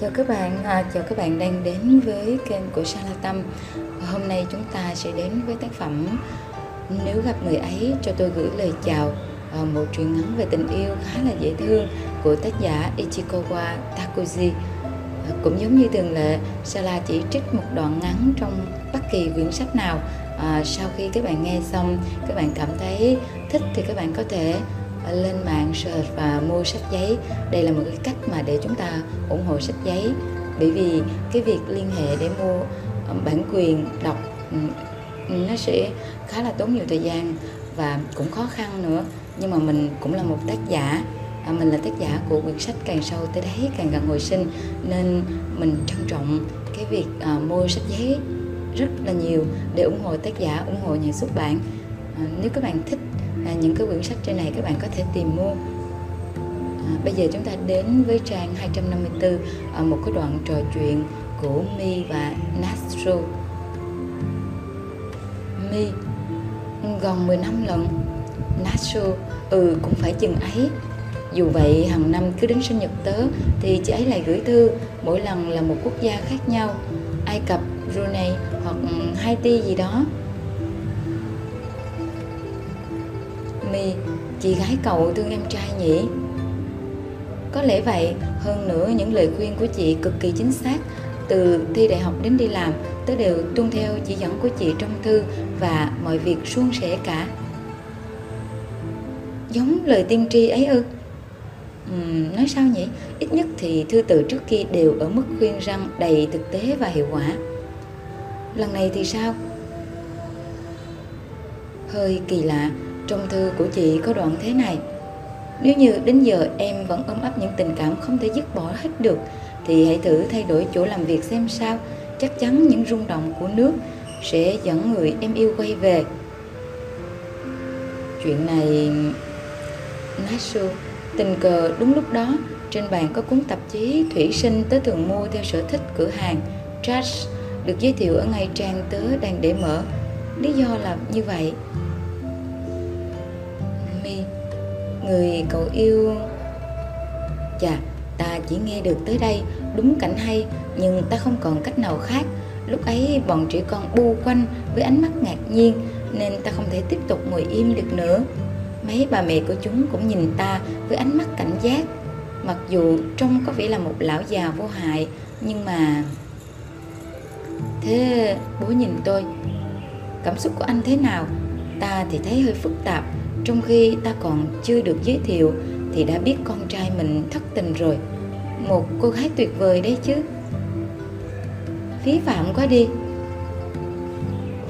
Chào các bạn, à, chào các bạn đang đến với kênh của Sala Tâm. Hôm nay chúng ta sẽ đến với tác phẩm Nếu gặp người ấy cho tôi gửi lời chào, à, một truyện ngắn về tình yêu khá là dễ thương của tác giả Ichikawa Takuji. À, cũng giống như thường lệ, Sala chỉ trích một đoạn ngắn trong bất kỳ quyển sách nào. À, sau khi các bạn nghe xong, các bạn cảm thấy thích thì các bạn có thể lên mạng search và mua sách giấy. Đây là một cái cách mà để chúng ta ủng hộ sách giấy. Bởi vì cái việc liên hệ để mua ờ, bản quyền đọc ừ, nó sẽ khá là tốn nhiều thời gian và cũng khó khăn nữa. Nhưng mà mình cũng là một tác giả à, mình là tác giả của quyển sách càng sâu tới đấy càng gần hồi sinh. Nên mình trân trọng cái việc à, mua sách giấy rất là nhiều để ủng hộ tác giả ủng hộ nhà xuất bản. À, nếu các bạn thích à, những cái quyển sách trên này các bạn có thể tìm mua. À, bây giờ chúng ta đến với trang 254 ở à, một cái đoạn trò chuyện của Mi và Nasru Mi gần 10 năm lần Nasru ừ cũng phải chừng ấy. Dù vậy hàng năm cứ đến sinh nhật tớ thì chị ấy lại gửi thư mỗi lần là một quốc gia khác nhau. Ai Cập, Brunei hoặc Haiti gì đó. My, chị gái cậu thương em trai nhỉ? Có lẽ vậy, hơn nữa những lời khuyên của chị cực kỳ chính xác. Từ thi đại học đến đi làm, tớ đều tuân theo chỉ dẫn của chị trong thư và mọi việc suôn sẻ cả. Giống lời tiên tri ấy ư? Uhm, nói sao nhỉ? Ít nhất thì thư từ trước kia đều ở mức khuyên răng đầy thực tế và hiệu quả. Lần này thì sao? Hơi kỳ lạ, trong thư của chị có đoạn thế này. Nếu như đến giờ em vẫn ôm ấp những tình cảm không thể dứt bỏ hết được, Thì hãy thử thay đổi chỗ làm việc xem sao. Chắc chắn những rung động của nước sẽ dẫn người em yêu quay về. Chuyện này... Nasu tình cờ đúng lúc đó, trên bàn có cuốn tạp chí thủy sinh tớ thường mua theo sở thích cửa hàng Trash được giới thiệu ở ngay trang tớ đang để mở. Lý do là như vậy. Người cậu yêu. Chà ta chỉ nghe được tới đây, đúng cảnh hay, nhưng ta không còn cách nào khác. Lúc ấy bọn trẻ con bu quanh với ánh mắt ngạc nhiên, nên ta không thể tiếp tục ngồi im được nữa. Mấy bà mẹ của chúng cũng nhìn ta với ánh mắt cảnh giác. Mặc dù trông có vẻ là một lão già vô hại, nhưng mà thế bố nhìn tôi, cảm xúc của anh thế nào? Ta thì thấy hơi phức tạp trong khi ta còn chưa được giới thiệu thì đã biết con trai mình thất tình rồi. Một cô gái tuyệt vời đấy chứ. Phí phạm quá đi.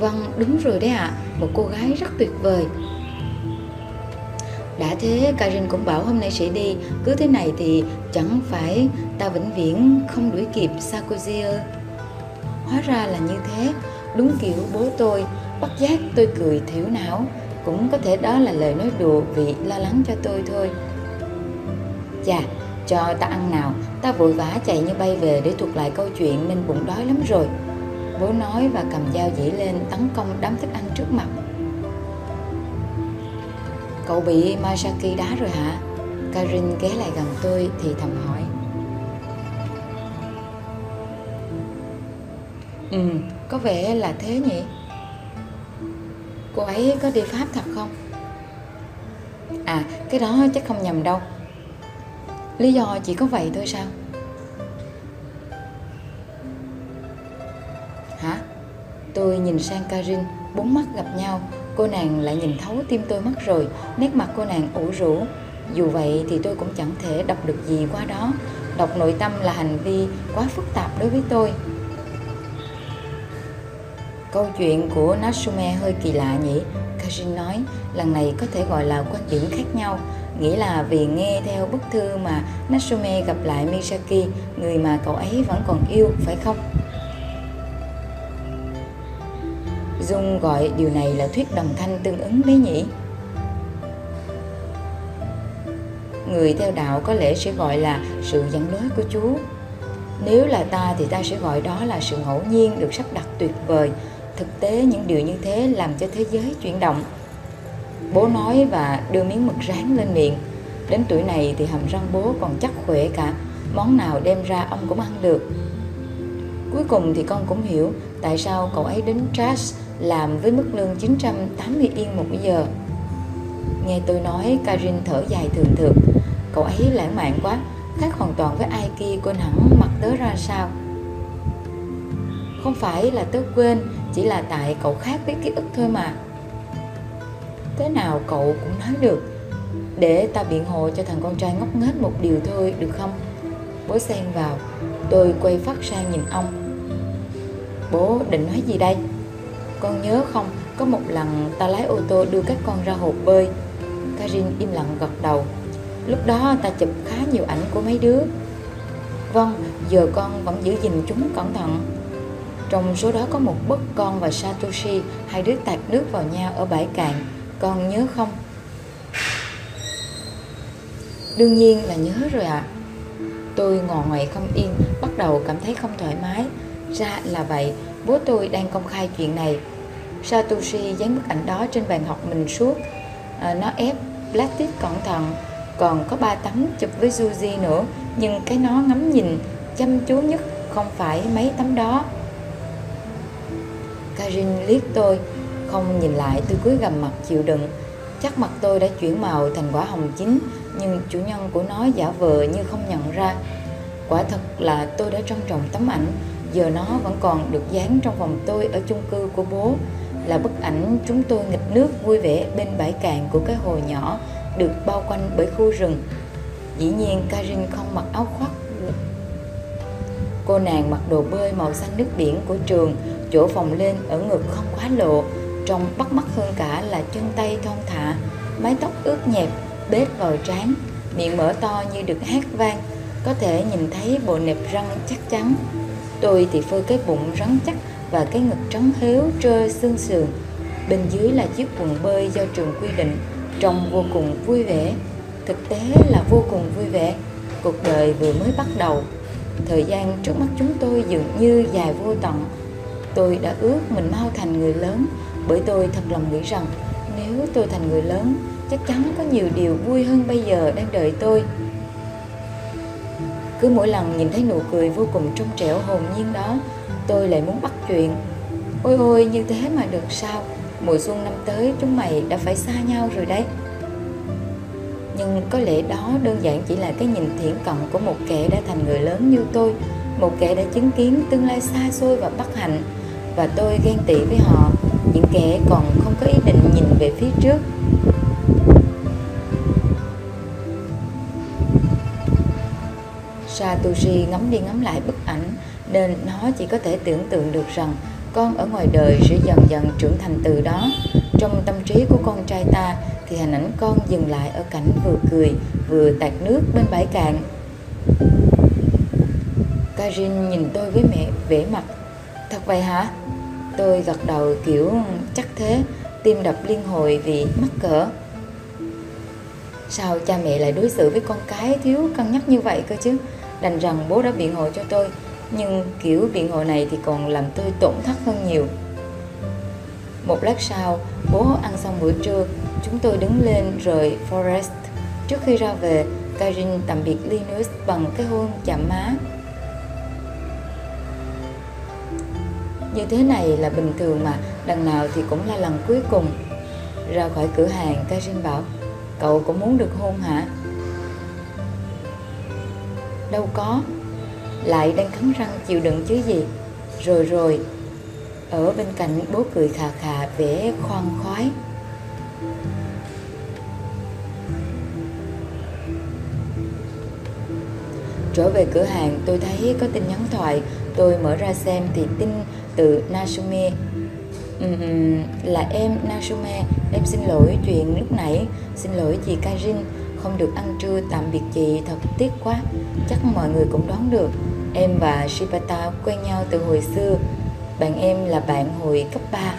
Vâng đúng rồi đấy ạ. À, một cô gái rất tuyệt vời. Đã thế Karin cũng bảo hôm nay sẽ đi. Cứ thế này thì chẳng phải ta vĩnh viễn không đuổi kịp Sarkozy ư? Hóa ra là như thế. Đúng kiểu bố tôi. Bất giác tôi cười thiểu não cũng có thể đó là lời nói đùa vì lo lắng cho tôi thôi. Chà cho ta ăn nào. Ta vội vã chạy như bay về để thuật lại câu chuyện nên bụng đói lắm rồi. Bố nói và cầm dao dĩ lên tấn công đám thức ăn trước mặt. Cậu bị Masaki đá rồi hả? Karin ghé lại gần tôi thì thầm hỏi. Ừ, có vẻ là thế nhỉ? Cô ấy có đi Pháp thật không? À, cái đó chắc không nhầm đâu. Lý do chỉ có vậy thôi sao? Hả? Tôi nhìn sang Karin, bốn mắt gặp nhau, cô nàng lại nhìn thấu tim tôi mất rồi, nét mặt cô nàng ủ rũ. Dù vậy thì tôi cũng chẳng thể đọc được gì qua đó. Đọc nội tâm là hành vi quá phức tạp đối với tôi. Câu chuyện của Natsume hơi kỳ lạ nhỉ? Kajin nói, lần này có thể gọi là quan điểm khác nhau, nghĩa là vì nghe theo bức thư mà Natsume gặp lại Misaki, người mà cậu ấy vẫn còn yêu, phải không? Dung gọi điều này là thuyết đồng thanh tương ứng đấy nhỉ? Người theo đạo có lẽ sẽ gọi là sự dẫn lối của Chúa. Nếu là ta thì ta sẽ gọi đó là sự ngẫu nhiên được sắp đặt tuyệt vời Thực tế những điều như thế làm cho thế giới chuyển động. Bố nói và đưa miếng mực rán lên miệng. Đến tuổi này thì hàm răng bố còn chắc khỏe cả. Món nào đem ra ông cũng ăn được Cuối cùng thì con cũng hiểu Tại sao cậu ấy đến Trash làm với mức lương 980 yên một giờ Nghe tôi nói, Karin thở dài thường thượt Cậu ấy lãng mạn quá, Khác hoàn toàn với ai kia quên hẳn mặt tớ ra sao Không phải là tớ quên chỉ là tại cậu khác với ký ức thôi mà. Thế nào cậu cũng nói được. Để ta biện hộ cho thằng con trai ngốc nghếch một điều thôi được không? Bố xen vào. Tôi quay phát sang nhìn ông. Bố định nói gì đây? Con nhớ không? Có một lần ta lái ô tô đưa các con ra hồ bơi. Karin im lặng gật đầu. Lúc đó ta chụp khá nhiều ảnh của mấy đứa. Vâng, giờ con vẫn giữ gìn chúng cẩn thận. Trong số đó có một bức con và Satoshi Hai đứa tạt nước vào nhau ở bãi cạn. Con nhớ không? Đương nhiên là nhớ rồi ạ. À. Tôi ngò ngoại không yên Bắt đầu cảm thấy không thoải mái. Ra là vậy Bố tôi đang công khai chuyện này. Satoshi dán bức ảnh đó trên bàn học mình suốt. À, Nó ép plastic cẩn thận còn có ba tấm chụp với Suzy nữa. Nhưng cái nó ngắm nhìn chăm chú nhất không phải mấy tấm đó. Karin liếc tôi, không nhìn lại tôi cúi gầm mặt chịu đựng chắc mặt tôi đã chuyển màu thành quả hồng chín nhưng chủ nhân của nó giả vờ như không nhận ra quả thật là tôi đã trân trọng tấm ảnh, giờ nó vẫn còn được dán trong phòng tôi ở chung cư của bố là bức ảnh chúng tôi nghịch nước vui vẻ bên bãi cạn của cái hồ nhỏ, được bao quanh bởi khu rừng. Dĩ nhiên Karin không mặc áo khoác. Cô nàng mặc đồ bơi màu xanh nước biển của trường, chỗ phòng lên ở ngực không quá lộ, trông bắt mắt hơn cả là chân tay thon thả, mái tóc ướt nhẹp, bết vào trán, miệng mở to như được hát vang, có thể nhìn thấy bộ nẹp răng chắc chắn. Tôi thì phơi cái bụng rắn chắc và cái ngực trắng héo trơ xương sườn. Bên dưới là chiếc quần bơi do trường quy định trông vô cùng vui vẻ. Thực tế là vô cùng vui vẻ. Cuộc đời vừa mới bắt đầu thời gian trước mắt chúng tôi dường như dài vô tận. Tôi đã ước mình mau thành người lớn, bởi tôi thật lòng nghĩ rằng nếu tôi thành người lớn, chắc chắn có nhiều điều vui hơn bây giờ đang đợi tôi. Cứ mỗi lần nhìn thấy nụ cười vô cùng trong trẻo hồn nhiên đó, tôi lại muốn bắt chuyện. Ôi ôi, như thế mà được sao? Mùa xuân năm tới, chúng mày đã phải xa nhau rồi đấy nhưng có lẽ đó đơn giản chỉ là cái nhìn thiển cận của một kẻ đã thành người lớn như tôi, một kẻ đã chứng kiến tương lai xa xôi và bất hạnh. Và tôi ghen tị với họ, những kẻ còn không có ý định nhìn về phía trước. Satoshi ngắm đi ngắm lại bức ảnh, nên nó chỉ có thể tưởng tượng được rằng con ở ngoài đời sẽ dần dần trưởng thành từ đó. Trong tâm trí của con trai ta thì hình ảnh con dừng lại ở cảnh vừa cười, vừa tạt nước bên bãi cạn. Karin nhìn tôi với mẹ, vẻ mặt, Thật vậy hả? Tôi gật đầu kiểu, chắc thế. Tim đập liên hồi vì mắc cỡ. Sao cha mẹ lại đối xử với con cái thiếu cân nhắc như vậy cơ chứ? Đành rằng bố đã biện hộ cho tôi nhưng kiểu biện hộ này thì còn làm tôi tổn thất hơn nhiều. Một lát sau, bố ăn xong bữa trưa, chúng tôi đứng lên rời Forest. Trước khi ra về, Karin tạm biệt Linus bằng cái hôn chạm má. Như thế này là bình thường mà, đằng nào thì cũng là lần cuối cùng. Ra khỏi cửa hàng, Karin bảo, cậu cũng muốn được hôn hả? Đâu có lại đang cắn răng chịu đựng chứ gì. Rồi rồi ở bên cạnh bố cười khà khà vẻ khoan khoái. Trở về cửa hàng tôi thấy có tin nhắn thoại. Tôi mở ra xem thì tin từ Nasume. Uhm, là em Nasume. Em xin lỗi chuyện lúc nãy. Xin lỗi chị Karin không được ăn trưa, tạm biệt chị. Thật tiếc quá. Chắc mọi người cũng đoán được. Em và Shibata quen nhau từ hồi xưa. Bạn em là bạn hồi cấp 3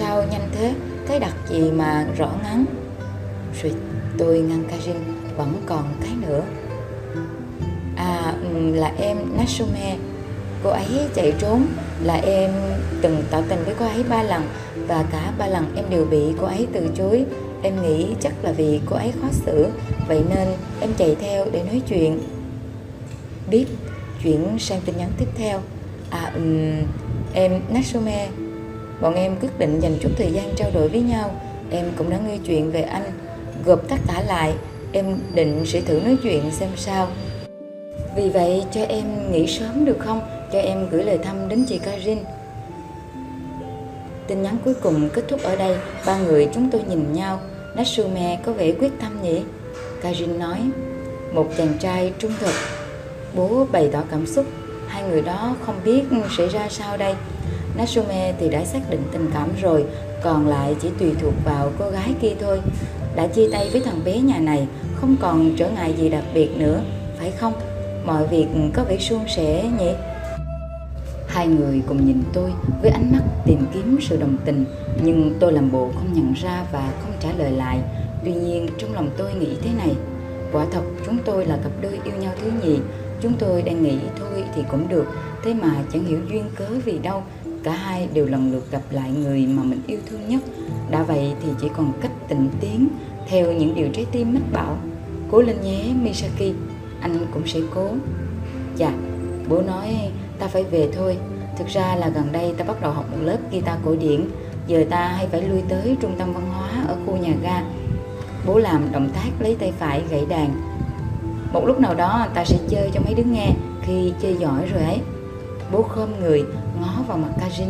sao nhanh thế? Cái đặc gì mà rõ ngắn? Rồi tôi ngăn Karin, vẫn còn cái nữa. À ừ, là em, Natsume cô ấy chạy trốn là em từng tỏ tình với cô ấy ba lần và cả ba lần em đều bị cô ấy từ chối. Em nghĩ chắc là vì cô ấy khó xử vậy nên em chạy theo để nói chuyện. Biết chuyển sang tin nhắn tiếp theo. À um, em Natsume bọn em quyết định dành chút thời gian trao đổi với nhau. Em cũng đã nghe chuyện về anh. Gộp tất cả lại em định sẽ thử nói chuyện xem sao. Vì vậy cho em nghỉ sớm được không? Cho em gửi lời thăm đến chị Karin. Tin nhắn cuối cùng kết thúc ở đây, ba người chúng tôi nhìn nhau. Natsume có vẻ quyết tâm nhỉ? Karin nói, một chàng trai trung thực. Bố bày tỏ cảm xúc. Hai người đó không biết sẽ ra sao đây. Natsume thì đã xác định tình cảm rồi, còn lại chỉ tùy thuộc vào cô gái kia thôi. Đã chia tay với thằng bé nhà này, không còn trở ngại gì đặc biệt nữa, phải không? Mọi việc có vẻ suôn sẻ nhỉ? Hai người cùng nhìn tôi với ánh mắt tìm kiếm sự đồng tình, nhưng tôi làm bộ không nhận ra và không trả lời lại. Tuy nhiên, trong lòng tôi nghĩ thế này, quả thật, chúng tôi là cặp đôi yêu nhau thứ nhì. Chúng tôi đang nghĩ thôi thì cũng được, thế mà chẳng hiểu duyên cớ vì đâu. Cả hai đều lần lượt gặp lại người mà mình yêu thương nhất. Đã vậy thì chỉ còn cách tịnh tiến, theo những điều trái tim mách bảo. Cố lên nhé, misaki, anh cũng sẽ cố. Dạ bố nói ta phải về thôi. Thực ra là gần đây ta bắt đầu học một lớp guitar cổ điển. Giờ ta hay phải lui tới trung tâm văn hóa ở khu nhà ga. Bố làm động tác lấy tay phải gãy đàn. Một lúc nào đó ta sẽ chơi cho mấy đứa nghe khi chơi giỏi rồi ấy. Bố khom người, ngó vào mặt Karin.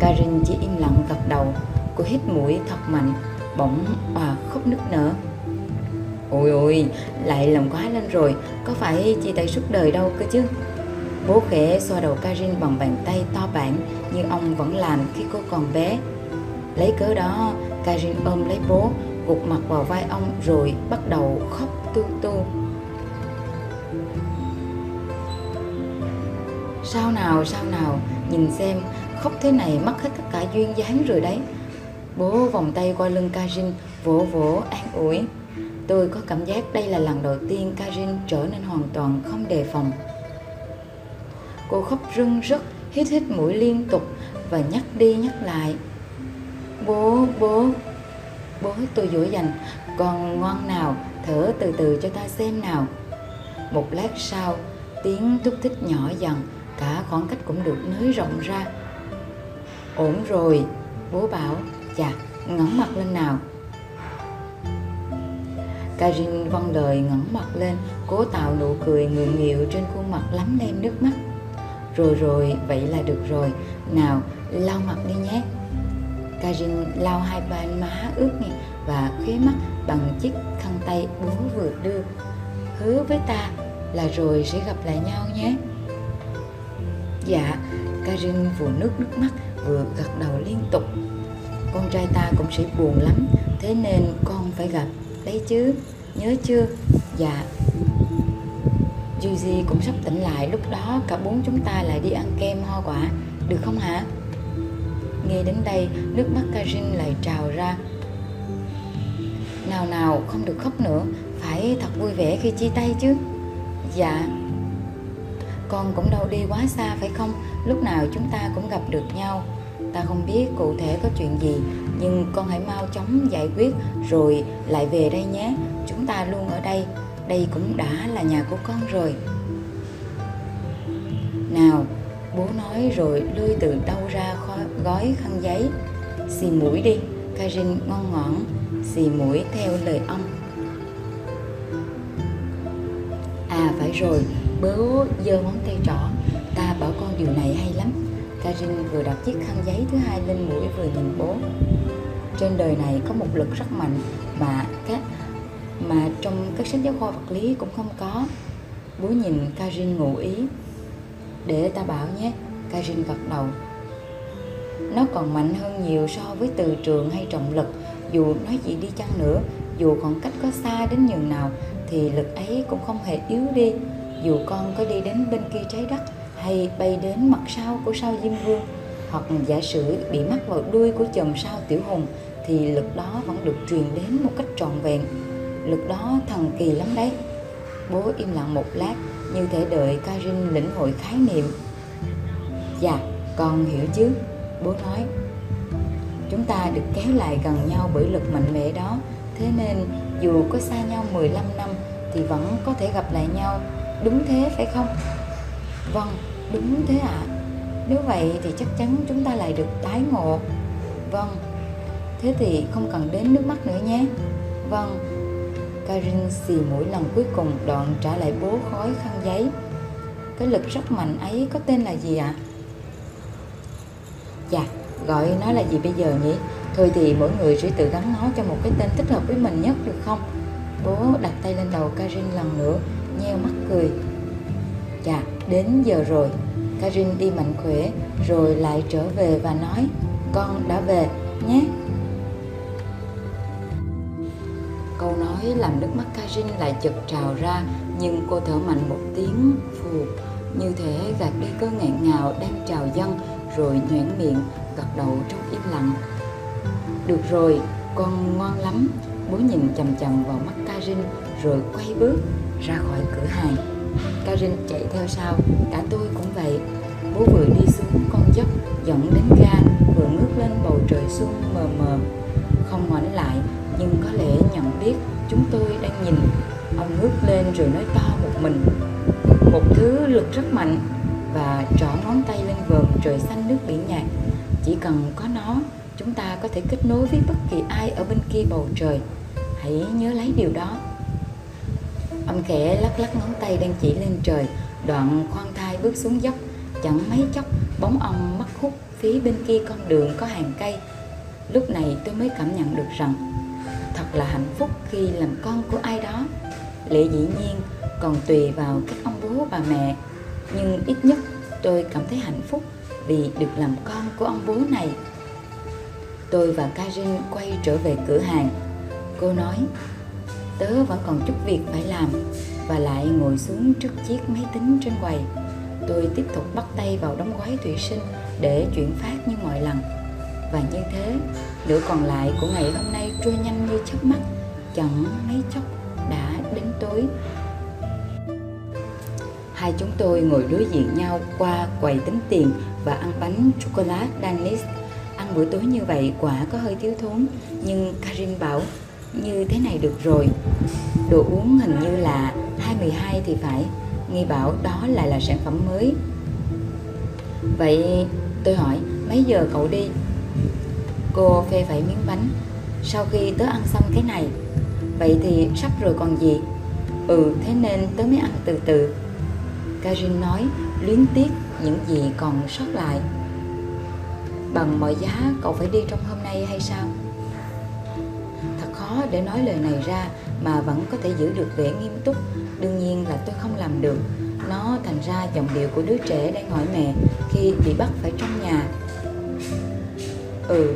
Karin chỉ im lặng gật đầu. Cô hít mũi thật mạnh, bỗng à khóc nức nở. Ôi ôi, lại lòng quá lên rồi. Có phải chia tay suốt đời đâu cơ chứ? Bố khẽ xoa đầu Karin bằng bàn tay to bản như ông vẫn làm khi cô còn bé. Lấy cớ đó, Karin ôm lấy bố, gục mặt vào vai ông rồi bắt đầu khóc tu tu. Sao nào sao nào, nhìn xem, khóc thế này mất hết tất cả duyên dáng rồi đấy. Bố vòng tay qua lưng Karin, vỗ vỗ, an ủi. Tôi có cảm giác đây là lần đầu tiên Karin trở nên hoàn toàn không đề phòng cô khóc rưng rức, hít hít mũi liên tục và nhắc đi nhắc lại. Bố bố bố, tôi dỗ dành con ngoan nào, thở từ từ cho ta xem nào. Một lát sau, tiếng thúc thích nhỏ dần, cả khoảng cách cũng được nới rộng ra. Ổn rồi, bố bảo. Chà ngẩng mặt lên nào. Karin văn lời ngẩng mặt lên, cố tạo nụ cười ngượng nghịu trên khuôn mặt lắm lem nước mắt rồi rồi vậy là được rồi nào lau mặt đi nhé Karin lau hai bên má ướt nhẹ và khóe mắt bằng chiếc khăn tay bố vừa đưa hứa với ta là rồi sẽ gặp lại nhau nhé Dạ, Karin vừa nước nước mắt vừa gật đầu liên tục. Con trai ta cũng sẽ buồn lắm, thế nên con phải gặp, đấy chứ, nhớ chưa? Dạ. Yuji cũng sắp tỉnh lại, lúc đó cả bốn chúng ta lại đi ăn kem hoa quả, được không hả? Nghe đến đây, nước mắt Karin lại trào ra. Nào nào, không được khóc nữa, phải thật vui vẻ khi chia tay chứ. Dạ, con cũng đâu đi quá xa phải không? Lúc nào chúng ta cũng gặp được nhau. Ta không biết cụ thể có chuyện gì nhưng con hãy mau chóng giải quyết rồi lại về đây nhé. Chúng ta luôn ở đây đây cũng đã là nhà của con rồi. Nào, bố nói rồi lôi từ đâu ra gói khăn giấy. Xì mũi đi, Karin ngon ngọn xì mũi theo lời ông. À phải rồi, bố giơ ngón tay trỏ. Ta bảo con điều này hay lắm. Karin vừa đặt chiếc khăn giấy thứ hai lên mũi vừa nhìn bố. Trên đời này có một lực rất mạnh mà các mà trong các sách giáo khoa vật lý cũng không có. Bố nhìn Karin ngụ ý. Để ta bảo nhé, Karin gật đầu. Nó còn mạnh hơn nhiều so với từ trường hay trọng lực. Dù nói gì đi chăng nữa, dù khoảng cách có xa đến nhường nào, thì lực ấy cũng không hề yếu đi. Dù con có đi đến bên kia trái đất, hay bay đến mặt sau của sao Diêm Vương, hoặc giả sử bị mắc vào đuôi của chòm sao Tiểu Hùng, thì lực đó vẫn được truyền đến một cách trọn vẹn. Lực đó thần kỳ lắm đấy. Bố im lặng một lát như thể đợi Karin lĩnh hội khái niệm. Dạ, con hiểu chứ, bố nói. Chúng ta được kéo lại gần nhau bởi lực mạnh mẽ đó, thế nên dù có xa nhau 15 năm thì vẫn có thể gặp lại nhau. Đúng thế phải không? Vâng, đúng thế ạ. À. Nếu vậy thì chắc chắn chúng ta lại được tái ngộ. Vâng, thế thì không cần đến nước mắt nữa nhé. Vâng, Karin xì mũi lần cuối cùng đoạn trả lại bố khói khăn giấy. Cái lực rất mạnh ấy có tên là gì ạ? À? Dạ, gọi nó là gì bây giờ nhỉ? Thôi thì mỗi người sẽ tự gắn nó cho một cái tên thích hợp với mình nhất được không? Bố đặt tay lên đầu Karin lần nữa, nheo mắt cười. Dạ, đến giờ rồi. Karin đi mạnh khỏe rồi lại trở về và nói Con đã về nhé. Thấy làm nước mắt Karin lại chật trào ra, nhưng cô thở mạnh một tiếng, phù. Như thể gạt đi cơn ngạn ngào đang trào dâng, rồi nhoẻn miệng, gật đầu trong im lặng. Được rồi, con ngoan lắm. Bố nhìn chầm chầm vào mắt Karin rồi quay bước ra khỏi cửa hàng. Karin chạy theo sau, cả tôi cũng vậy. Bố vừa đi xuống con dốc, dẫn đến ga, vừa ngước lên bầu trời xuân mờ mờ. Không ngoảnh lại, nhưng có lẽ nhận biết chúng tôi đang nhìn ông ngước lên rồi nói to một mình. Một thứ lực rất mạnh và trỏ ngón tay lên vòm trời xanh nước biển nhạt chỉ cần có nó, chúng ta có thể kết nối với bất kỳ ai ở bên kia bầu trời. Hãy nhớ lấy điều đó. Ông khẽ lắc lắc ngón tay đang chỉ lên trời. Đoạn khoan thai bước xuống dốc. Chẳng mấy chốc, bóng ông mất hút phía bên kia con đường có hàng cây. Lúc này tôi mới cảm nhận được rằng thật là hạnh phúc khi làm con của ai đó. Lẽ dĩ nhiên, còn tùy vào các ông bố bà mẹ, nhưng ít nhất tôi cảm thấy hạnh phúc vì được làm con của ông bố này. Tôi và Karin quay trở về cửa hàng. Cô nói, tớ vẫn còn chút việc phải làm và lại ngồi xuống trước chiếc máy tính trên quầy. Tôi tiếp tục bắt tay vào đóng gói thủy sinh để chuyển phát như mọi lần và như thế nửa còn lại của ngày hôm nay trôi nhanh như chớp mắt chẳng mấy chốc đã đến tối hai chúng tôi ngồi đối diện nhau qua quầy tính tiền và ăn bánh chocolate Danis. Ăn bữa tối như vậy quả có hơi thiếu thốn, nhưng Karin bảo như thế này được rồi. Đồ uống hình như là 212 thì phải, nghi bảo đó lại là sản phẩm mới. Vậy tôi hỏi, mấy giờ cậu đi? Cô phê vẩy miếng bánh. Sau khi tớ ăn xong cái này, vậy thì sắp rồi còn gì? Ừ, thế nên tớ mới ăn từ từ Karin nói luyến tiếc những gì còn sót lại Bằng mọi giá cậu phải đi trong hôm nay hay sao? Thật khó để nói lời này ra mà vẫn có thể giữ được vẻ nghiêm túc Đương nhiên là tôi không làm được Nó thành ra giọng điệu của đứa trẻ đang hỏi mẹ khi bị bắt phải trong nhà Ừ,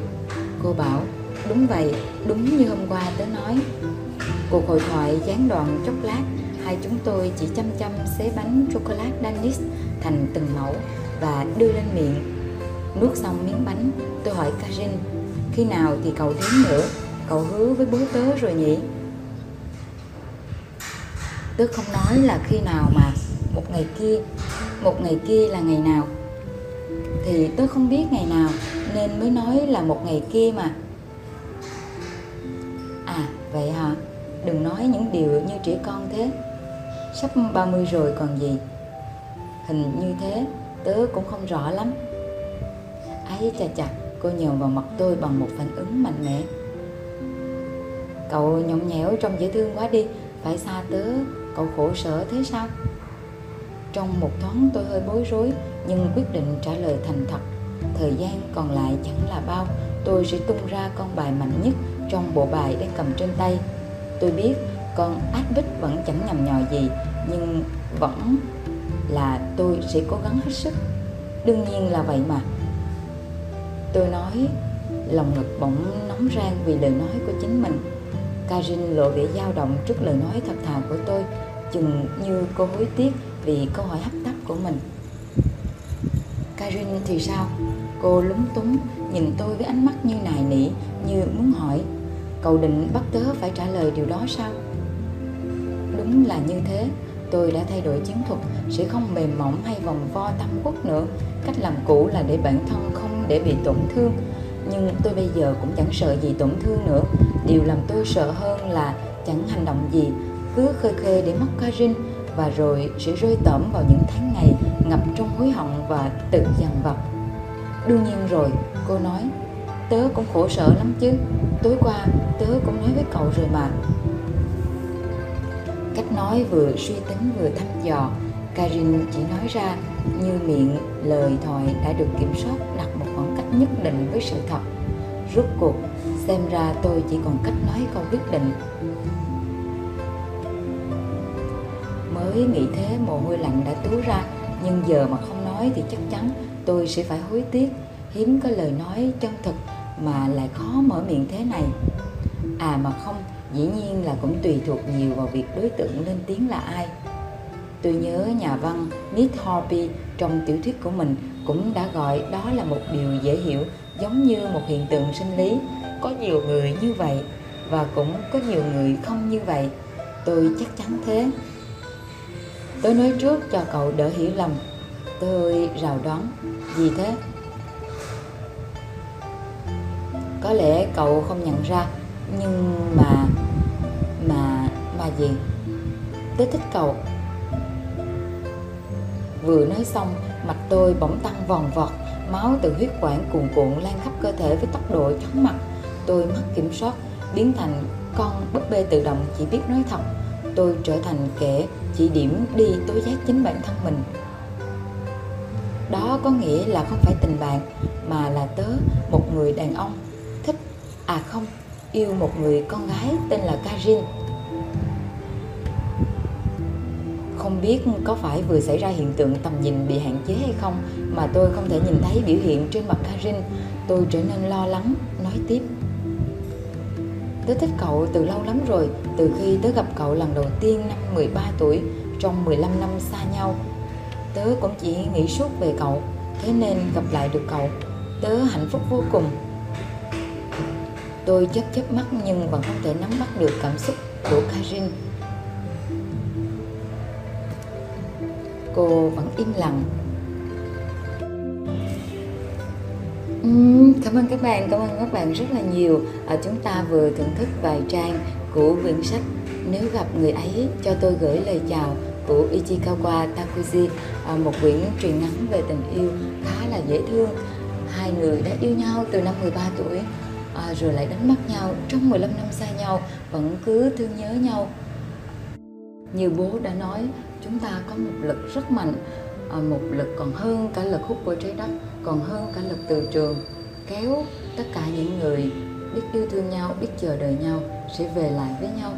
cô bảo Đúng vậy, đúng như hôm qua tớ nói. Cuộc hội thoại gián đoạn chốc lát hai chúng tôi chỉ chăm chăm xé bánh chocolate danish thành từng mẫu và đưa lên miệng. Nuốt xong miếng bánh tôi hỏi Karin khi nào thì cậu đến nữa? Cậu hứa với bố tớ rồi nhỉ? Tớ không nói là khi nào mà một ngày kia một ngày kia là ngày nào thì tôi không biết ngày nào nên mới nói là một ngày kia mà. À vậy hả? Đừng nói những điều như trẻ con thế. Sắp 30 rồi còn gì? Hình như thế, tớ cũng không rõ lắm. Ấy, chà chà, cô nhường vào mặt tôi bằng một phản ứng mạnh mẽ. Cậu nhõng nhẽo trông dễ thương quá đi, phải xa tớ, cậu khổ sở thế sao? Trong một thoáng tôi hơi bối rối nhưng quyết định trả lời thành thật, thời gian còn lại chẳng là bao. Tôi sẽ tung ra con bài mạnh nhất trong bộ bài đang cầm trên tay. Tôi biết con ác bích vẫn chẳng nhầm nhò gì, nhưng vẫn là tôi sẽ cố gắng hết sức. Đương nhiên là vậy mà. Tôi nói, lòng ngực bỗng nóng rang vì lời nói của chính mình. Karin lộ vẻ dao động trước lời nói thật thà của tôi, chừng như cô hối tiếc vì câu hỏi hấp tấp của mình. Karin thì sao? Cô lúng túng nhìn tôi với ánh mắt như nài nỉ, như muốn hỏi, cậu định bắt tớ phải trả lời điều đó sao? đúng là như thế, tôi đã thay đổi chiến thuật, sẽ không mềm mỏng hay vòng vo tâm quốc nữa cách làm cũ là để bản thân không để bị tổn thương, nhưng tôi bây giờ cũng chẳng sợ gì tổn thương nữa điều làm tôi sợ hơn là chẳng hành động gì, cứ khơi khơi để mất Karin và rồi sẽ rơi tẩm vào những tháng ngày ngập trong hối hận và tự dằn vặt. Đương nhiên rồi, cô nói, tớ cũng khổ sở lắm chứ. Tối qua, tớ cũng nói với cậu rồi mà. Cách nói vừa suy tính vừa thăm dò, Karin chỉ nói ra như miệng lời thoại đã được kiểm soát đặt một khoảng cách nhất định với sự thật. Rốt cuộc, xem ra tôi chỉ còn cách nói câu quyết định. Mới nghĩ thế, mồ hôi lạnh đã túa ra nhưng giờ mà không nói thì chắc chắn tôi sẽ phải hối tiếc. Hiếm có lời nói chân thực mà lại khó mở miệng thế này. À mà không, dĩ nhiên là cũng tùy thuộc nhiều vào việc đối tượng lên tiếng là ai. Tôi nhớ nhà văn Nick Horby trong tiểu thuyết của mình cũng đã gọi đó là một điều dễ hiểu, giống như một hiện tượng sinh lý. Có nhiều người như vậy và cũng có nhiều người không như vậy. Tôi chắc chắn thế tôi nói trước cho cậu đỡ hiểu lầm. Tôi rào đoán. Gì thế? Có lẽ cậu không nhận ra, nhưng mà mà mà gì? Tớ thích cậu. Vừa nói xong, mặt tôi bỗng tăng vòn vọt, máu từ huyết quản cuồn cuộn lan khắp cơ thể với tốc độ chóng mặt. Tôi mất kiểm soát, biến thành con búp bê tự động chỉ biết nói thật tôi trở thành kẻ chỉ điểm đi tố giác chính bản thân mình. Đó có nghĩa là không phải tình bạn, mà là tớ, một người đàn ông thích à không, yêu một người con gái tên là Karin. Không biết có phải vừa xảy ra hiện tượng tầm nhìn bị hạn chế hay không, mà tôi không thể nhìn thấy biểu hiện trên mặt Karin. Tôi trở nên lo lắng, nói tiếp. Tớ thích cậu từ lâu lắm rồi, từ khi tớ gặp cậu lần đầu tiên năm 13 tuổi, trong 15 năm xa nhau. Tớ cũng chỉ nghĩ suốt về cậu, thế nên gặp lại được cậu, tớ hạnh phúc vô cùng. Tôi chớp chớp mắt nhưng vẫn không thể nắm bắt được cảm xúc của Karin. Cô vẫn im lặng Ừ, cảm ơn các bạn, cảm ơn các bạn rất là nhiều. À, chúng ta vừa thưởng thức vài trang của quyển sách Nếu gặp người ấy cho tôi gửi lời chào của Ichikawa Takuji, à, một quyển truyện ngắn về tình yêu khá là dễ thương. Hai người đã yêu nhau từ năm 13 tuổi, à, rồi lại đánh mất nhau trong 15 năm xa nhau, vẫn cứ thương nhớ nhau. Như bố đã nói, chúng ta có một lực rất mạnh À, một lực còn hơn cả lực hút của trái đất còn hơn cả lực từ trường kéo tất cả những người biết yêu thương nhau biết chờ đợi nhau sẽ về lại với nhau.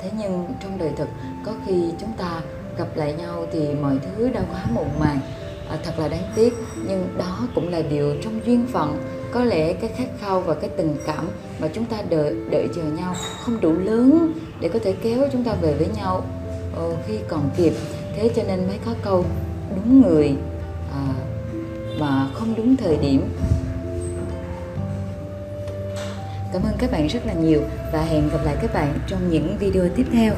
Thế nhưng trong đời thực có khi chúng ta gặp lại nhau thì mọi thứ đã quá muộn màng. À, thật là đáng tiếc nhưng đó cũng là điều trong duyên phận. Có lẽ cái khát khao và cái tình cảm mà chúng ta đợi đợi chờ nhau không đủ lớn để có thể kéo chúng ta về với nhau ờ, khi còn kịp. Thế cho nên mới có câu đúng người à, mà không đúng thời điểm. Cảm ơn các bạn rất là nhiều và hẹn gặp lại các bạn trong những video tiếp theo.